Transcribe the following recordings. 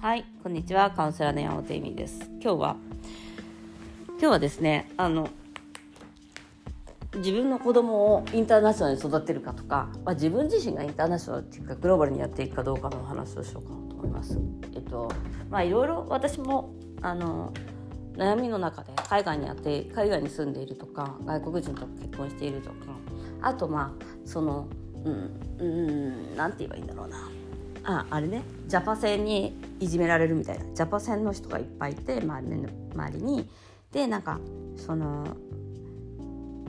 はい、こんにちは。カウンセラーの山本恵美です。今日は、今日はですね、あの、自分の子供をインターナショナルに育てるかとか、まあ、自分自身がインターナショナルっていうかグローバルにやっていくかどうかの話をしようかなと思います。えっと、まあいろいろ私も、あの、悩みの中で海外にやって海外に住んでいるとか外国人と結婚しているとかあとまあそのうんうんて言えばいいんだろうなああれね。ジャパ戦にいじめられるみたいな。ジャパ戦の人がいっぱいいて周りの周りに。でなんかその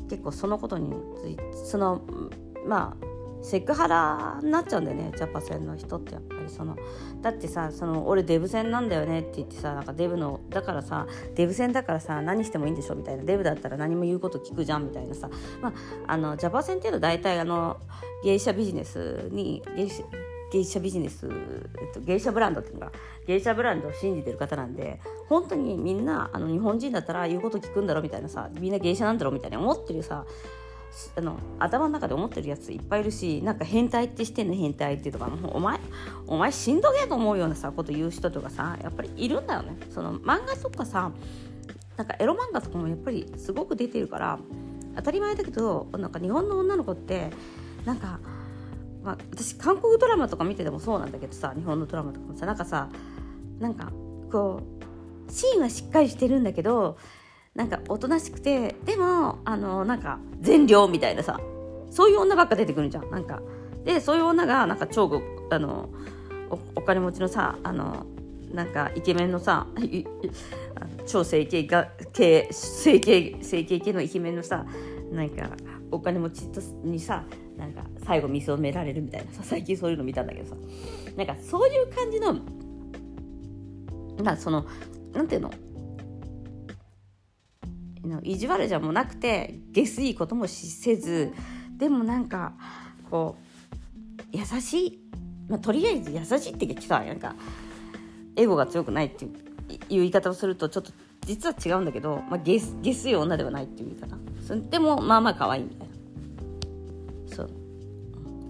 結構そのことについてそのまあセクハラになっちゃうんだよね。ジャパ戦の人ってやっぱりその。だってさその俺デブ戦なんだよねって言ってさなんかデブのだからさデブ戦だからさ何してもいいんでしょみたいな。デブだったら何も言うこと聞くじゃんみたいなさ、まあ、あのジャパ戦っていうのは大体あの芸者ビジネスに芸者芸者ビジネス、えっと、芸者ブランドっていうのが芸者ブランドを信じてる方なんで本当にみんなあの日本人だったら言うこと聞くんだろみたいなさみんな芸者なんだろみたいな思ってるさあの頭の中で思ってるやついっぱいいるしなんか変態ってしてんの？変態っていうとかもうお前お前しんどげえと思うようなさこと言う人とかさやっぱりいるんだよね。その漫画とかさなんかエロ漫画とかもやっぱりすごく出てるから当たり前だけどなんか日本の女の子ってなんか、まあ、私韓国ドラマとか見ててもそうなんだけどさ日本のドラマとかもさなんかさなんかこうシーンはしっかりしてるんだけどなんかおとなしくてでもあのなんか善良みたいなさそういう女ばっか出てくるじゃん。なんかでそういう女がなんか超あのお金持ちのさあのなんかイケメンのさ超整形が系整形整形系のイケメンのさなんかお金持ちにさなんか最後見初められるみたいな。さ最近そういうの見たんだけどさ。なんかそういう感じのまあそのなんていうの？意地悪じゃもなくて下水こともせずでもなんかこう優しい、まあ、とりあえず優しいってさなんかエゴが強くないっていう言い方をするとちょっと実は違うんだけど、まあ、下下水女ではないっていう言い方。でもまあまあ可愛いみたいな。そう。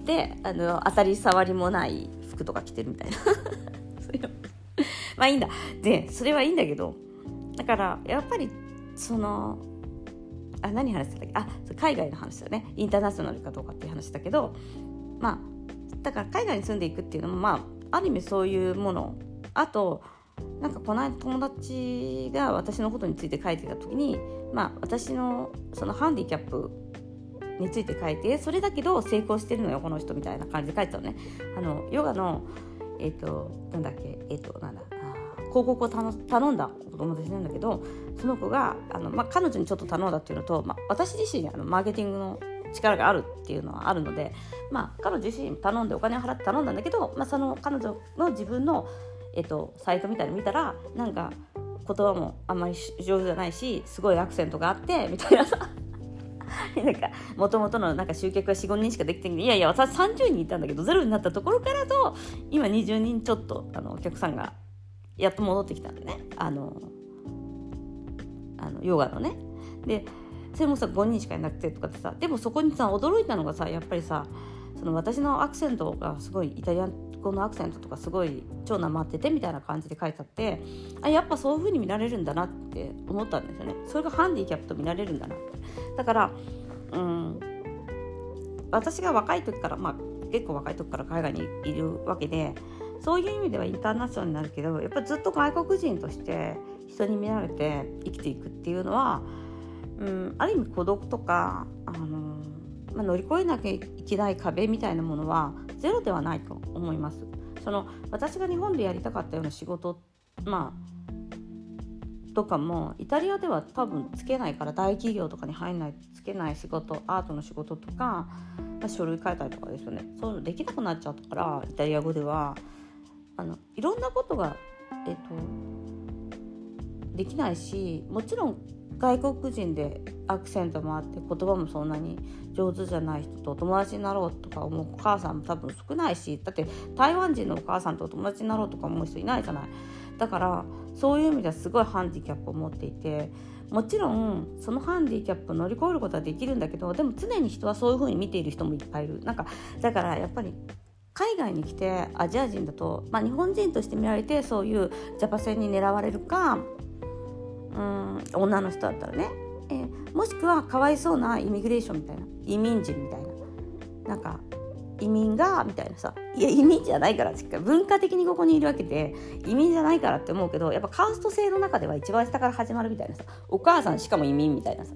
であの当たり障りもない服とか着てるみたいな。まあいいんだ。でそれはいいんだけどだからやっぱりそのあ何話してたっけ？あ海外の話だね。インターナショナルかどうかっていう話だけどまあだから海外に住んでいくっていうのもまあある意味そういうもの。あとなんかこの間友達が私のことについて書いてた時にまあ私のそのハンディキャップについて書いてそれだけど成功してるのよこの人みたいな感じで書いてたのね。あのヨガのえっ、ー、となんだっけえっ、ー、となんだ広告を頼んだお友達なんだけどその子があの、まあ、彼女にちょっと頼んだっていうのと、まあ、私自身あのマーケティングの力があるっていうのはあるので、まあ、彼女自身頼んでお金を払って頼んだんだけど、まあ、その彼女の自分の、えっと、サイトみたいの見たらなんか言葉もあんまり上手じゃないしすごいアクセントがあってみたいな。さ なんかもともとのなんか集客は45人しかできてない。いやいや私30人いたんだけどゼロになったところからと今20人ちょっとあのお客さんがやっと戻ってきたんでね。あのあのヨガのね。でそれもさ5人しかいなくてとかってさでもそこにさ驚いたのがさやっぱりさその私のアクセントがすごいイタリア語のアクセントとかすごい超なまっててみたいな感じで書いてあってあやっぱそういう風に見られるんだなって思ったんですよね。それがハンディキャップと見られるんだなって。だからうん私が若い時からまあ結構若い時から海外にいるわけでそういう意味ではインターナショナルになるけどやっぱずっと外国人として人に見られて生きていくっていうのは、うん、ある意味孤独とか、あのまあ、乗り越えなきゃいけない壁みたいなものはゼロではないと思います。その私が日本でやりたかったような仕事まあとかもイタリアでは多分つけないから大企業とかに入んないつけない仕事アートの仕事とか、まあ、書類書いたりとかですよねそういうのできなくなっちゃったからイタリア語ではあのいろんなことが、えっと、できないしもちろん外国人でアクセントもあって言葉もそんなに上手じゃない人とお友達になろうとか思うお母さんも多分少ないしだって台湾人のお母さんとお友達になろうとか思う人いないじゃないだからそういう意味ではすごいハンディキャップを持っていてもちろんそのハンディキャップを乗り越えることはできるんだけどでも常に人はそういう風に見ている人もいっぱいいるなんかだからやっぱり海外に来てアジア人だと、まあ、日本人として見られてそういうジャパ戦に狙われるかうん女の人だったらね、えー、もしくはかわいそうなイミグレーションみたいな。移民人みたいななんか移民がみたいなさ。いや移民じゃないから文化的にここにいるわけで移民じゃないからって思うけどやっぱカースト制の中では一番下から始まるみたいなさ。お母さんしかも移民みたいなさ。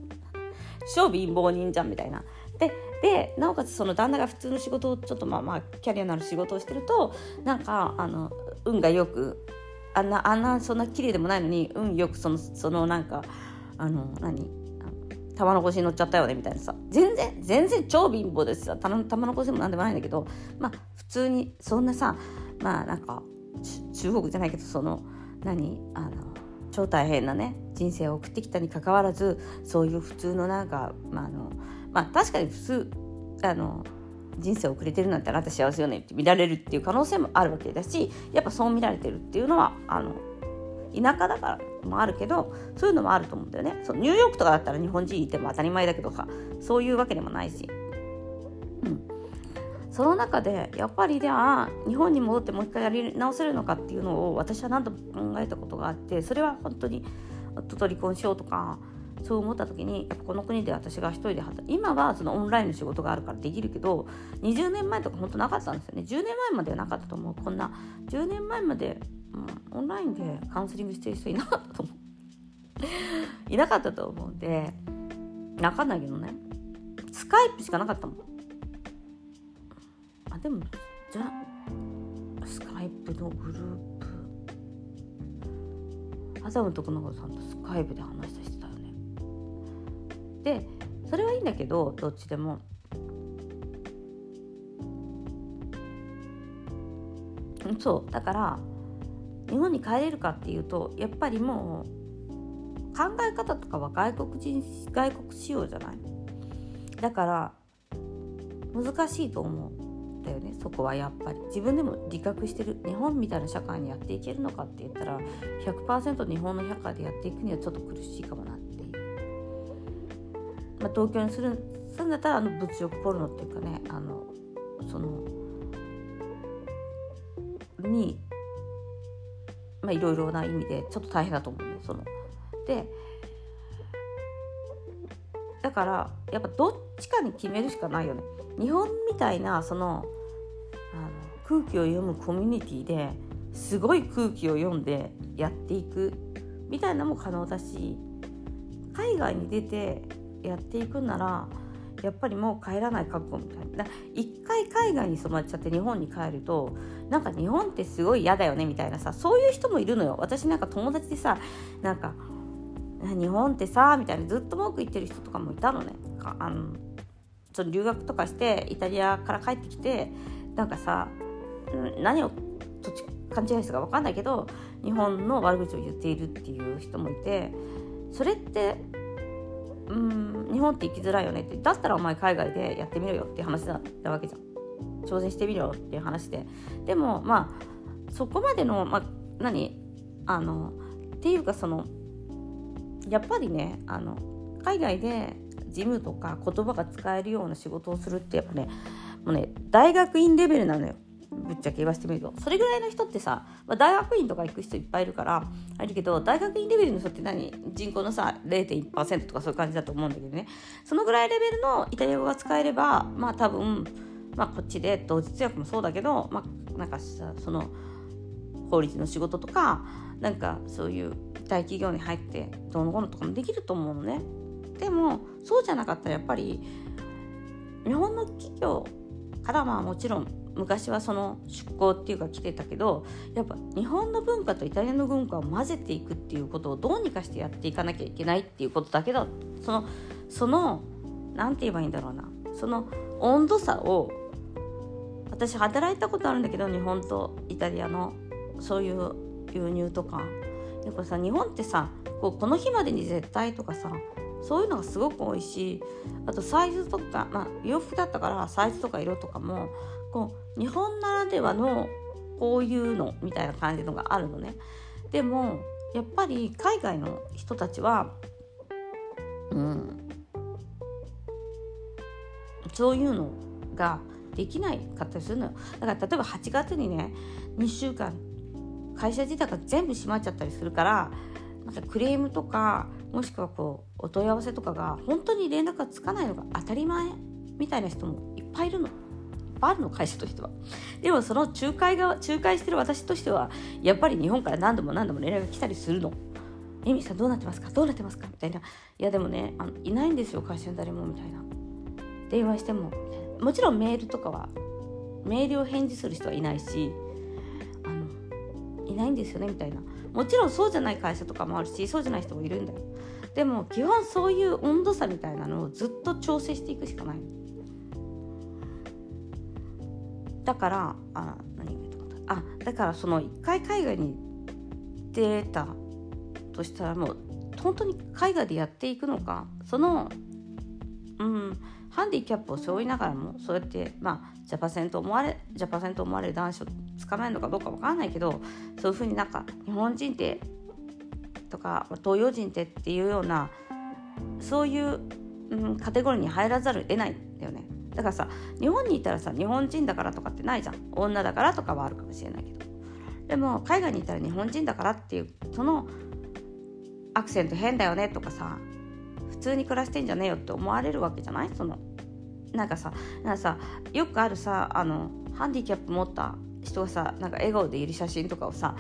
超貧乏人じゃんみたいな。ででなおかつその旦那が普通の仕事をちょっとまあまあキャリアのある仕事をしてるとなんかあの運がよくあんなあんなそんな綺麗でもないのに運よくそのそのなんかあの何？玉の腰に乗っちゃったよねみたいなさ。全然全然超貧乏ですさ玉の腰でもなんでもないんだけどまあ普通にそんなさまあなんか中国じゃないけどその何あの超大変なね人生を送ってきたにかかわらずそういう普通のなんか、まああのまあ、確かに普通あの人生を送れてるなんてあなた幸せよねって見られるっていう可能性もあるわけだしやっぱそう見られてるっていうのはあの田舎だから。もあるけどそういうのもあると思うんだよね。そうニューヨークとかだったら日本人いても当たり前だけどさそういうわけでもないし、うん、その中でやっぱりでは日本に戻ってもう一回やり直せるのかっていうのを私は何度も考えたことがあってそれは本当に夫と離婚しようとかそう思った時にやっぱこの国で私が一人で働今はそのオンラインの仕事があるからできるけど20年前とか本当なかったんですよね。10年前まではなかったと思う。こんな10年前まで、オンラインでカウンセリングしてる人いなかったと思う。いなかったと思うんで分かんないけどねスカイプしかなかったもん。あでもじゃあスカイプのグループ。アダム徳永さんとスカイプで話したしてたよね。でそれはいいんだけどどっちでも。そう。だから日本に帰れるかっていうとやっぱりもう考え方とかは外国人外国仕様じゃない？だから難しいと思うんだよねそこはやっぱり。自分でも自覚してる。日本みたいな社会にやっていけるのかって言ったら100%日本の社会でやっていくにはちょっと苦しいかもなっていう、まあ、東京にするするんだったらあの物欲ポルノっていうかねあのそのにまあいろいろな意味でちょっと大変だと思うねそのでだからやっぱどっちかに決めるしかないよね。日本みたいなそのあの空気を読むコミュニティですごい空気を読んでやっていくみたいなのも可能だし海外に出てやっていくんならやっぱりもう帰らない覚悟みたいな。一回海外に染まっちゃって日本に帰るとなんか日本ってすごい嫌だよねみたいなさそういう人もいるのよ。私なんか友達でさなんか日本ってさみたいなずっと文句言ってる人とかもいたのね。あのその留学とかしてイタリアから帰ってきてなんかさ何を勘違いしたか分かんないけど日本の悪口を言っているっていう人もいてそれってうん日本って生きづらいよねってだったらお前海外でやってみろよって話だったわけじゃん。挑戦してみろっていう話で。でもまあそこまでの、まあ、何あのっていうかそのやっぱりねあの海外で事務とか言葉が使えるような仕事をするってやっぱねもうね大学院レベルなのよ。ぶっちゃけ言わせてみると。それぐらいの人ってさ、まあ、大学院とか行く人いっぱいいるからあるけど大学院レベルの人って何？人口のさ0.1%とかそういう感じだと思うんだけどね。そのぐらいレベルのイタリア語が使えればまあ多分、まあ、こっちで同日訳もそうだけど、まあ、なんかさその法律の仕事とかなんかそういう大企業に入ってどうのこうのとかもできると思うのね。でもそうじゃなかったらやっぱり日本の企業からまあもちろん昔はその出向っていうか来てたけどやっぱ日本の文化とイタリアの文化を混ぜていくっていうことをどうにかしてやっていかなきゃいけないっていうことだけどそのその何て言えばいいんだろうな。その温度差を私働いたことあるんだけど日本とイタリアのそういう輸入とか。でこれさ日本ってさこうこの日までに絶対とかさそういうのがすごく多いしあとサイズとか、まあ、洋服だったからサイズとか色とかもこう日本ならではのこういうのみたいな感じのがあるのね。でもやっぱり海外の人たちは、うん、そういうのができないかったりするのよだから例えば8月にね2週間会社自体が全部閉まっちゃったりするからなんかクレームとかもしくはこうお問い合わせとかが本当に連絡がつかないのが当たり前みたいな人もいっぱいいるの。ぱいあるの会社としては。でもその仲介が仲介してる私としてはやっぱり日本から何度も何度も連絡が来たりするの。エミさんどうなってますか？どうなってますか？みたいな。いやでもねあのいないんですよ会社に誰もみたいな。電話してももちろんメールとかはメールを返事する人はいないしあのいないんですよねみたいなもちろんそうじゃない会社とかもあるしそうじゃない人もいるんだよでも基本そういう温度差みたいなのをずっと調整していくしかないだからあ何あだからその一回海外に出たとしたらもう本当に海外でやっていくのか？そのうんハンディキャップを背負いながらもそうやってまあジャパセンと思われジャパセンと思われる男子を捕まえるのかどうか分からないけどそういうふうになんか日本人ってとか東洋人ってっていうようなそういう、うん、カテゴリーに入らざるを得ないんだよね。だからさ日本にいたらさ日本人だからとかってないじゃん。女だからとかはあるかもしれないけど。でも海外にいたら日本人だからっていうそのアクセント変だよねとかさ普通に暮らしてんじゃねえよって思われるわけじゃない？そのなんかさなんかさよくあるさあのハンディキャップ持った人がさなんか笑顔でいる写真とかをさ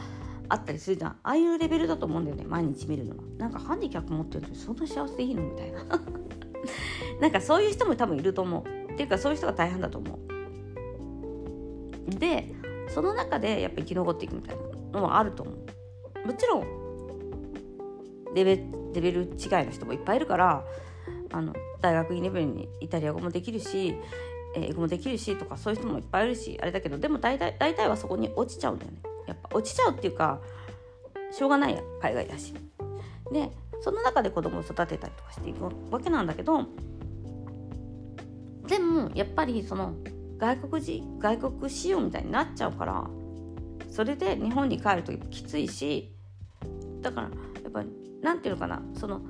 あったりするじゃん。ああいうレベルだと思うんだよね毎日見るのは。なんかハンディキャップ持ってるのにそんな幸せでいいの？みたいな。なんかそういう人も多分いると思う。っていうかそういう人が大変だと思う。でその中でやっぱ生き残っていくみたいなのはあると思う。もちろんレベレベル違いの人もいっぱいいるからあの大学2レベルにイタリア語もできるし英語もできるしとかそういう人もいっぱいいるしあれだけどでも大体大体はそこに落ちちゃうんだよね。やっぱ落ちちゃうっていうかしょうがないや海外だし。でその中で子供を育てたりとかしていくわけなんだけどでもやっぱりその外国人外国仕様みたいになっちゃうからそれで日本に帰るときついしだからやっぱりなんていうのかなその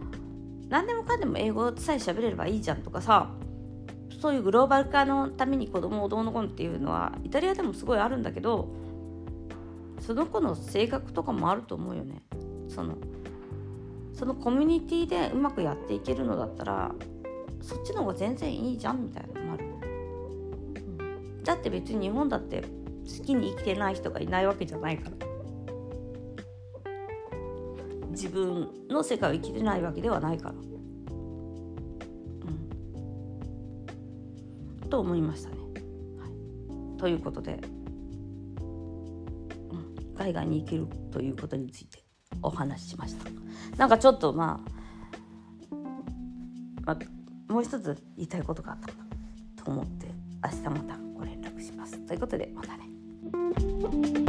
何でもかんでも英語さえ喋れればいいじゃんとかさそういうグローバル化のために子供をどうのこうのっていうのはイタリアでもすごいあるんだけどその子の性格とかもあると思うよね。そのそのコミュニティでうまくやっていけるのだったらそっちの方が全然いいじゃんみたいなる、うん、だって別に日本だって好きに生きてない人がいないわけじゃないから。自分の世界を生きてないわけではないから。うん、と思いましたね。はい、ということで、うん、海外に行けるということについてお話ししました。なんかちょっとまあ、まあ、もう一つ言いたいことがあったと思って明日またご連絡します。ということでまたね。